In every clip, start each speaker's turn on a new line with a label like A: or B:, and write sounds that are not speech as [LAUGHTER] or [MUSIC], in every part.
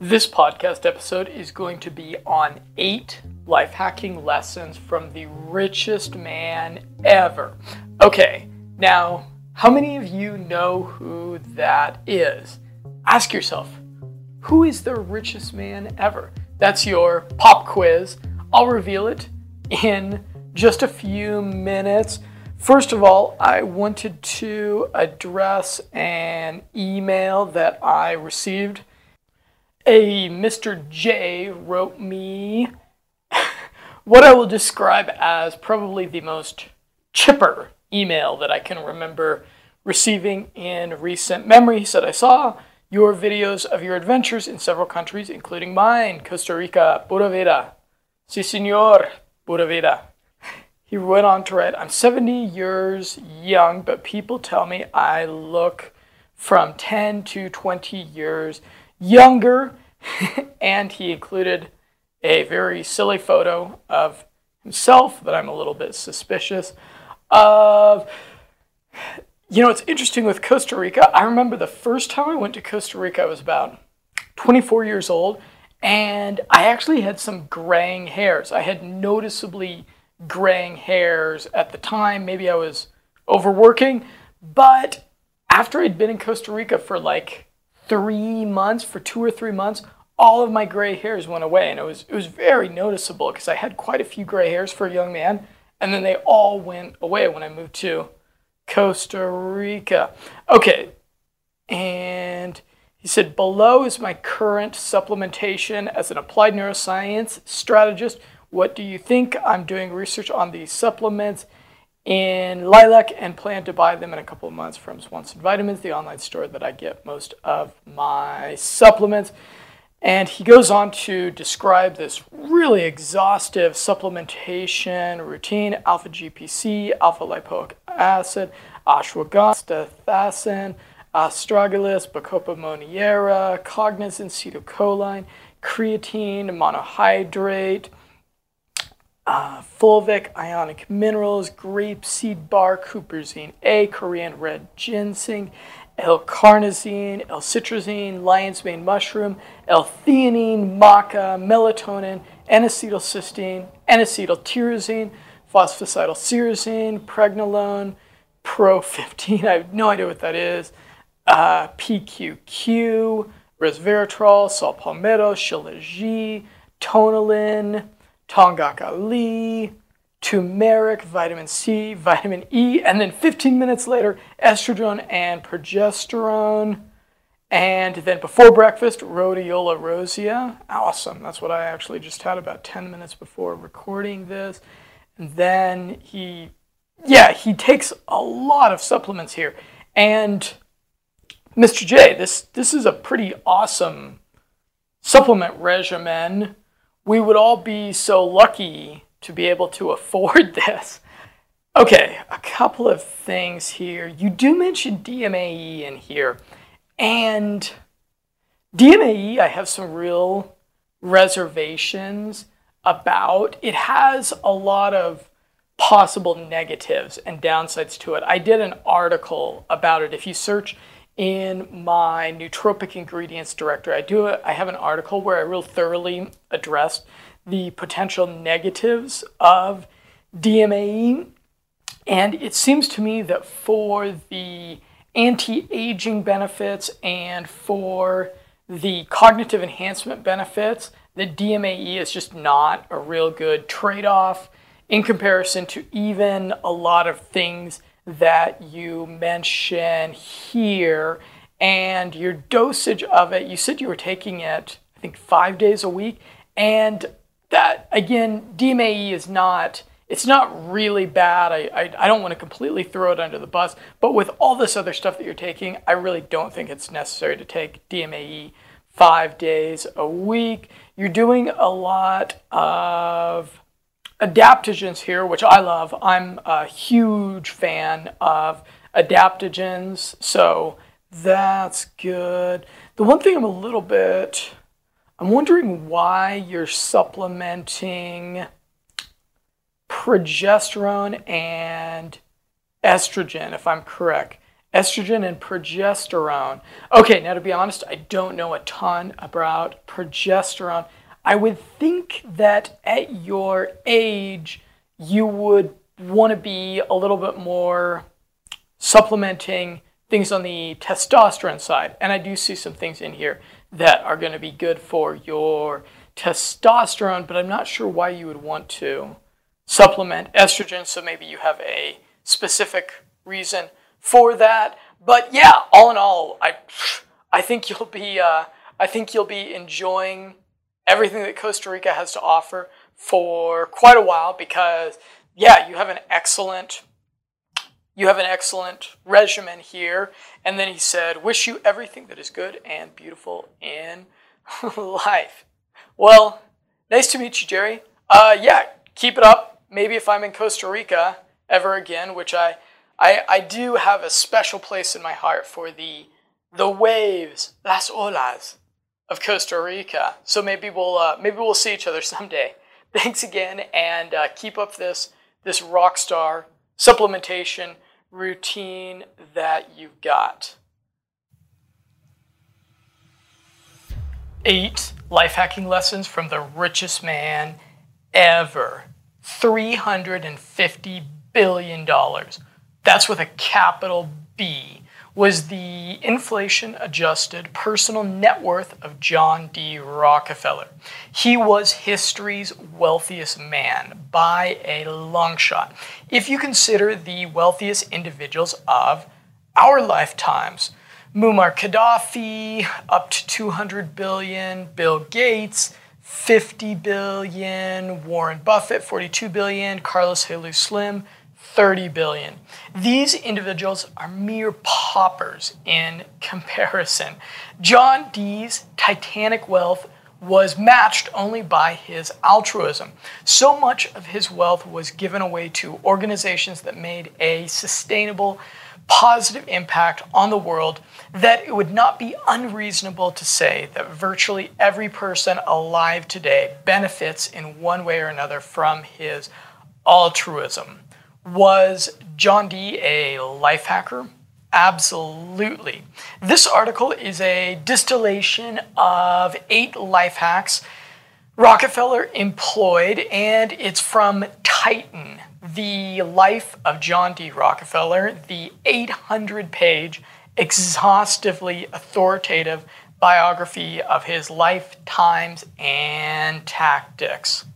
A: This podcast episode is going to be on eight life hacking lessons from the richest man ever. Okay, now, how many of you know who that is? Ask yourself, who is the richest man ever? That's your pop quiz. I'll reveal it in just a few minutes. First of all, I wanted to address an email that I received a Mr. J wrote me [LAUGHS] what I will describe as probably the most chipper email that I can remember receiving in recent memory. He said, I saw your videos of your adventures in several countries, including mine, Costa Rica, Pura Vida. Si, senor, Pura Vida. [LAUGHS] He went on to write, I'm 70 years young, but people tell me I look from 10 to 20 years younger, [LAUGHS] and he included a very silly photo of himself that I'm a little bit suspicious of. You know, it's interesting with Costa Rica. I remember the first time I went to Costa Rica, I was about 24 years old, and I actually had some graying hairs. I had noticeably graying hairs at the time. Maybe I was overworking, but after I'd been in Costa Rica for like three months, for two or three months, all of my gray hairs went away, and it was it was very noticeable because I had quite a few gray hairs for a young man, and then they all went away when I moved to Costa Rica. Okay, and he said below is my current supplementation as an applied neuroscience strategist. What do you think? I'm doing research on these supplements in Lilac and plan to buy them in a couple of months from Swanson Vitamins, the online store that I get most of my supplements. And he goes on to describe this really exhaustive supplementation routine alpha GPC, alpha lipoic acid, ashwagandha, astaxanthin, astragalus, bacopa monnieri, cognizin, acetylcholine, creatine, monohydrate uh, fulvic, ionic minerals, grape seed bark, huperzine A, Korean red ginseng, L-carnosine, L-citrazine, lion's mane mushroom, L-theanine, maca, melatonin, N-acetylcysteine, N-acetyltyrosine, phosphatidylserine, pregnenolone, Pro-15, [LAUGHS] I have no idea what that is, uh, PQQ, resveratrol, saw palmetto, shilajit, tonalin, Tongkat Ali, turmeric, vitamin C, vitamin E, and then 15 minutes later, estrogen and progesterone. And then before breakfast, rhodiola rosea. Awesome. That's what I actually just had about 10 minutes before recording this. And then he, yeah, he takes a lot of supplements here. And Mr. J, this, this is a pretty awesome supplement regimen we would all be so lucky to be able to [LAUGHS] afford this. Okay, a couple of things here. You do mention DMAE in here, and DMAE, I have some real reservations about. It has a lot of possible negatives and downsides to it. I did an article about it. If you search in my nootropic ingredients directory. I do a, I have an article where I real thoroughly addressed the potential negatives of DMAE. And it seems to me that for the anti aging benefits and for the cognitive enhancement benefits, the DMAE is just not a real good trade off in comparison to even a lot of things that you mention here and your dosage of it. You said you were taking it, I think, five days a week. And that, again, DMAE is not. It's not really bad. I, I, I don't want to completely throw it under the bus, but with all this other stuff that you're taking, I really don't think it's necessary to take DMAE five days a week. You're doing a lot of adaptogens here, which I love. I'm a huge fan of adaptogens, so that's good. The one thing I'm a little bit, I'm wondering why you're supplementing progesterone and estrogen, if I'm correct. Estrogen and progesterone. Okay, now to be honest, I don't know a ton about progesterone. I would think that at your age, you would want to be a little bit more supplementing things on the testosterone side. And I do see some things in here that are going to be good for your testosterone, but I'm not sure why you would want to supplement estrogen. So maybe you have a specific reason for that. But yeah, all in all, I I think you'll be uh, I think you'll be enjoying everything that Costa Rica has to offer for quite a while because yeah, you have an excellent you have an excellent regimen here. And then he said, Wish you everything that is good and beautiful in [LAUGHS] life. Well, nice to meet you, Jerry. Uh, yeah, keep it up. Maybe if I'm in Costa Rica ever again, which I, I, I do have a special place in my heart for the, the waves, las olas of Costa Rica. So maybe we'll, uh, maybe we'll see each other [LAUGHS] someday. Thanks again, and uh, keep up this, this rock star supplementation routine that you've got. Eight life hacking lessons from the richest man ever. $350 billion. That's with a capital B was the inflation adjusted personal net worth of John D. Rockefeller. He was history's wealthiest man by a long shot. If you consider the wealthiest individuals of our lifetimes, Muammar Gaddafi up to 200 billion, Bill Gates 50 billion, Warren Buffett 42 billion, Carlos Helú Slim 30 billion. These individuals are mere paupers in comparison. John D.'s titanic wealth was matched only by his altruism. So much of his wealth was given away to organizations that made a sustainable, positive impact on the world that it would not be unreasonable to say that virtually every person alive today benefits in one way or another from his altruism. Was John D. a life hacker? Absolutely. This article is a distillation of eight life hacks Rockefeller employed, and it's from Titan, The Life of John D. Rockefeller, the 800 page, exhaustively authoritative biography of his life, times, and tactics.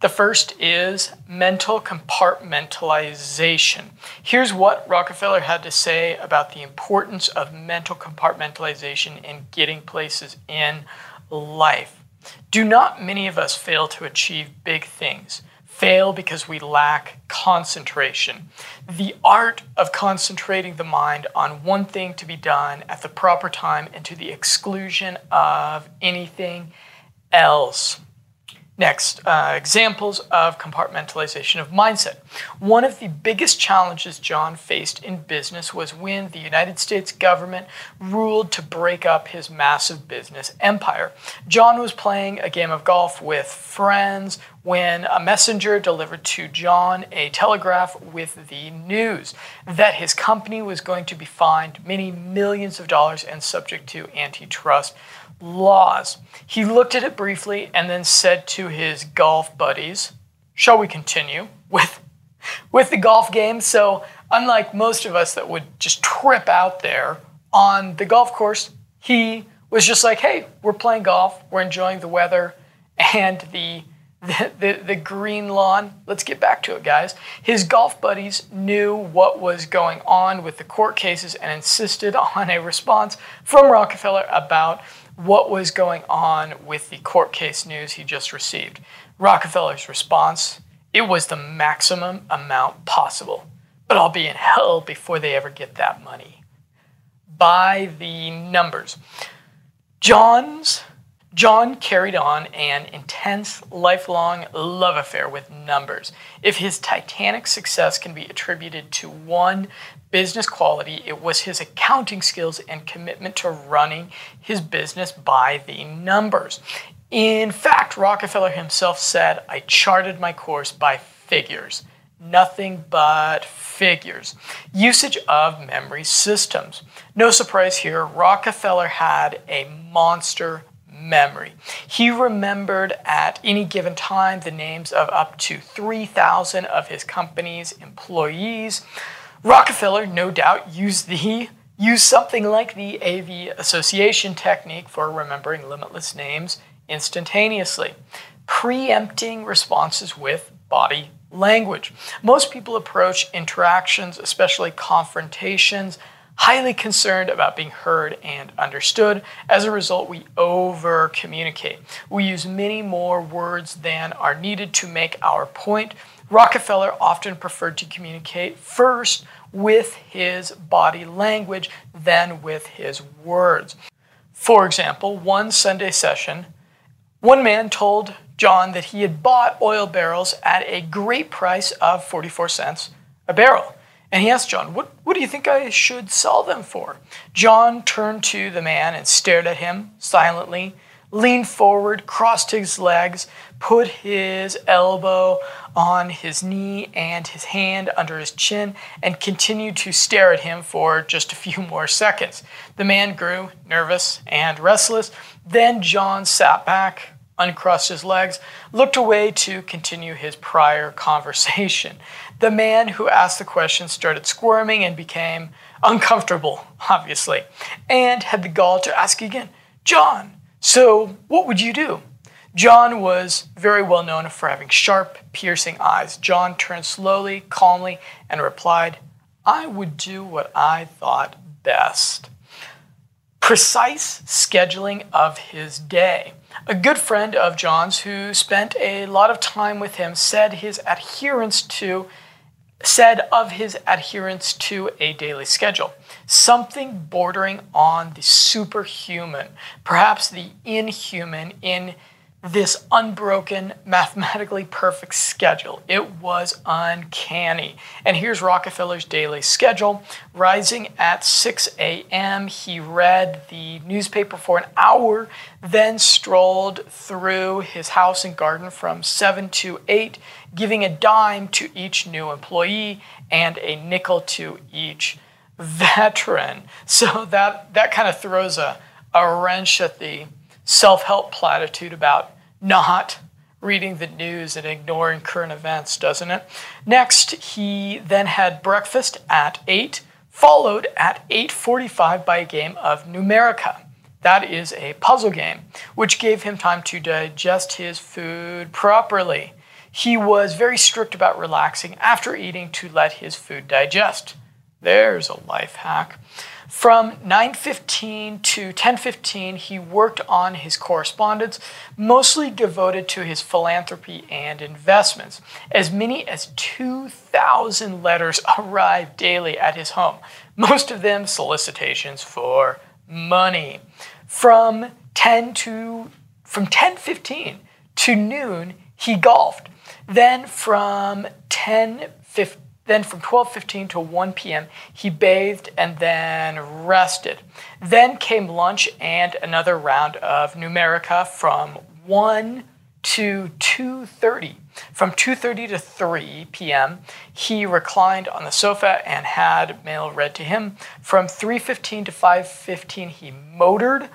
A: The first is mental compartmentalization. Here's what Rockefeller had to say about the importance of mental compartmentalization in getting places in life. Do not many of us fail to achieve big things? Fail because we lack concentration. The art of concentrating the mind on one thing to be done at the proper time and to the exclusion of anything else. Next, uh, examples of compartmentalization of mindset. One of the biggest challenges John faced in business was when the United States government ruled to break up his massive business empire. John was playing a game of golf with friends when a messenger delivered to John a telegraph with the news that his company was going to be fined many millions of dollars and subject to antitrust laws. He looked at it briefly and then said to his golf buddies, Shall we continue with, with the golf game? So, unlike most of us that would just trip out there on the golf course, he was just like, Hey, we're playing golf, we're enjoying the weather and the the, the, the, green lawn. Let's get back to it, guys. His golf buddies knew what was going on with the court cases and insisted [LAUGHS] on a response from Rockefeller about what was going on with the court case news he just received. Rockefeller's response it was the maximum amount possible, but I'll be in hell before they ever get that money. By the numbers. John's John carried on an intense, lifelong love affair with numbers. If his titanic success can be attributed to one business quality, it was his accounting skills and commitment to running his business by the numbers. In fact, Rockefeller himself said, I charted my course by figures, nothing but figures. Usage of memory systems. No surprise here, Rockefeller had a monster memory. He remembered at any given time the names of up to 3,000 of his company's employees. Rockefeller, no doubt, used the used something like the AV association technique for remembering limitless names instantaneously, preempting responses with body language. Most people approach interactions, especially confrontations, highly concerned about being heard and understood. As a result, we over communicate. We use many more words than are needed to make our point. Rockefeller often preferred to communicate first with his body language than with his words. For example, one Sunday session, one man told John that he had bought oil barrels at a great price of 44 cents a barrel. And he asked John, what, what do you think I should sell them for? John turned to the man and stared at him silently, leaned forward, crossed his legs, put his elbow on his knee and his hand under his chin, and continued to stare at him for just a few [LAUGHS] more seconds. The man grew nervous and restless. Then John sat back, uncrossed his legs, looked away to continue his prior [LAUGHS] conversation. The man who asked the question started squirming and became uncomfortable, [LAUGHS] obviously, and had the gall to ask again, John, so what would you do? John was very well known for having sharp, piercing eyes. John turned slowly, calmly, and replied, I would do what I thought best. Precise scheduling of his day. A good friend of John's who spent a lot of time with him said his adherence to said of his adherence to a daily schedule, something bordering on the superhuman, perhaps the inhuman in this unbroken, mathematically perfect schedule. It was uncanny. And here's Rockefeller's daily schedule. Rising at 6 a.m., he read the newspaper for an hour, then strolled through his house and garden from 7 to 8, giving a dime to each new employee and a nickel to each veteran. So that, that kind of throws a, a wrench at the self help platitude about not reading the news and ignoring current events, doesn't it? Next, he then had breakfast at 8, followed at 8:45 by a game of Numerica. That is a puzzle game, which gave him time to digest his food properly. He was very strict about relaxing after eating to let his food digest. There's a life hack. From 9:15 to 10:15, he worked on his correspondence, mostly devoted to his philanthropy and investments. As many as 2,000 letters [LAUGHS] arrived daily at his home, most of them solicitations for money. From 10 to from 10:15 to noon, he golfed. Then from 10:15 then from 12:15 to 1 p.m., he bathed and then rested. Then came lunch and another round of Numerica from 1 to 2:30. From 2:30 to 3 p.m., he reclined on the sofa and had mail read to him. From 3:15 to 5:15, he motored,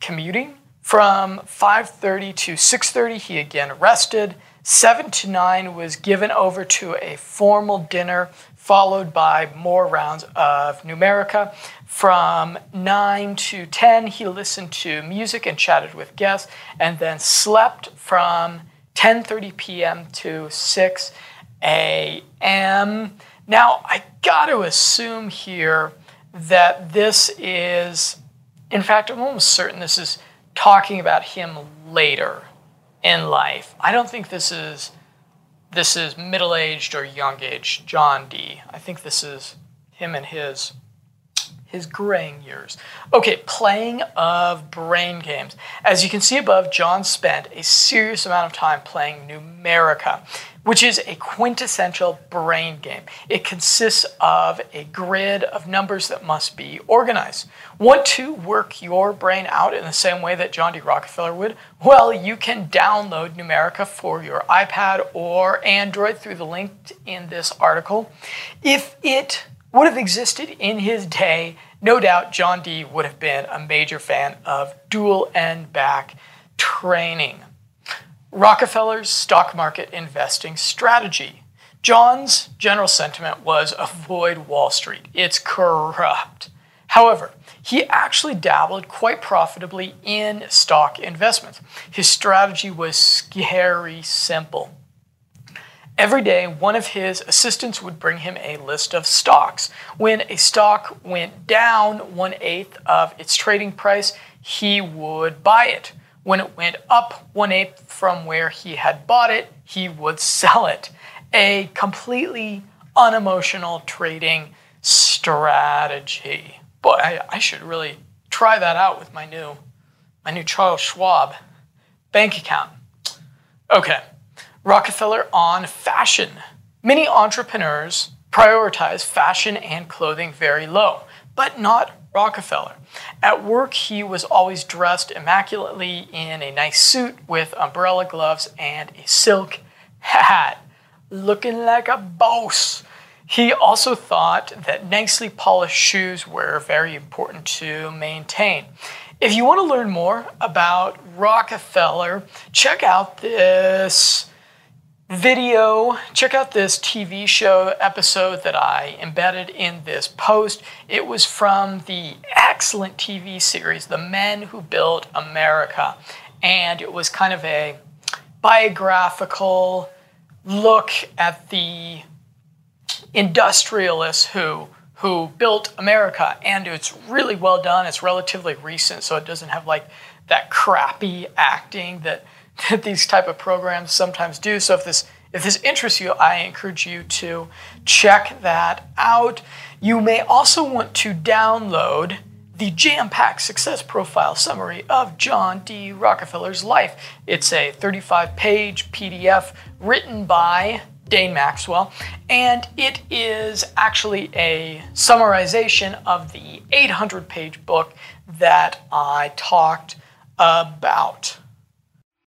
A: commuting. From 5:30 to 6:30, he again rested. 7 to 9 was given over to a formal dinner, followed by more rounds of Numerica. From 9 to 10, he listened to music and chatted with guests, and then slept from 10:30 p.m. to 6 a.m. Now, I got to assume here that this is, in fact, I'm almost certain this is talking about him later in life. I don't think this is this is middle-aged or young-aged John D. I think this is him and his his graying years. Okay, playing of brain games. As you can see above, John spent a serious amount of time playing Numerica. which is a quintessential brain game. It consists of a grid of numbers that must be organized. Want to work your brain out in the same way that John D. Rockefeller would? Well, you can download Numerica for your iPad or Android through the link in this article. If it would have existed in his day, no doubt John D. would have been a major fan of dual n-back training. Rockefeller's stock market investing strategy. John's general sentiment was avoid Wall Street. It's corrupt. However, he actually dabbled quite profitably in stock investments. His strategy was scary simple. Every day, one of his assistants would bring him a list of stocks. When a stock went down one eighth of its trading price, he would buy it. When it went up one eighth from where he had bought it, he would sell it. A completely unemotional trading strategy. Boy, I, I should really try that out with my new my new Charles Schwab bank account. Okay. Rockefeller on fashion. Many entrepreneurs prioritize fashion and clothing very low, but not Rockefeller. At work, he was always dressed immaculately in a nice suit with umbrella gloves and a silk hat, looking like a boss. He also thought that nicely polished shoes were very important to maintain. If you want to learn more about Rockefeller, check out this video, check out this TV show episode that I embedded in this post. It was from the excellent TV series, The Men Who Built America. And it was kind of a biographical look at the industrialists who who built America and it's really well done. It's relatively recent so it doesn't have like that crappy acting that [LAUGHS] that these type of programs sometimes do. So if this if this interests you, I encourage you to check that out. You may also want to download the jam packed success profile summary of John D. Rockefeller's life. It's a 35 page PDF written by Dane Maxwell, and it is actually a summarization of the 800 page book that I talked about.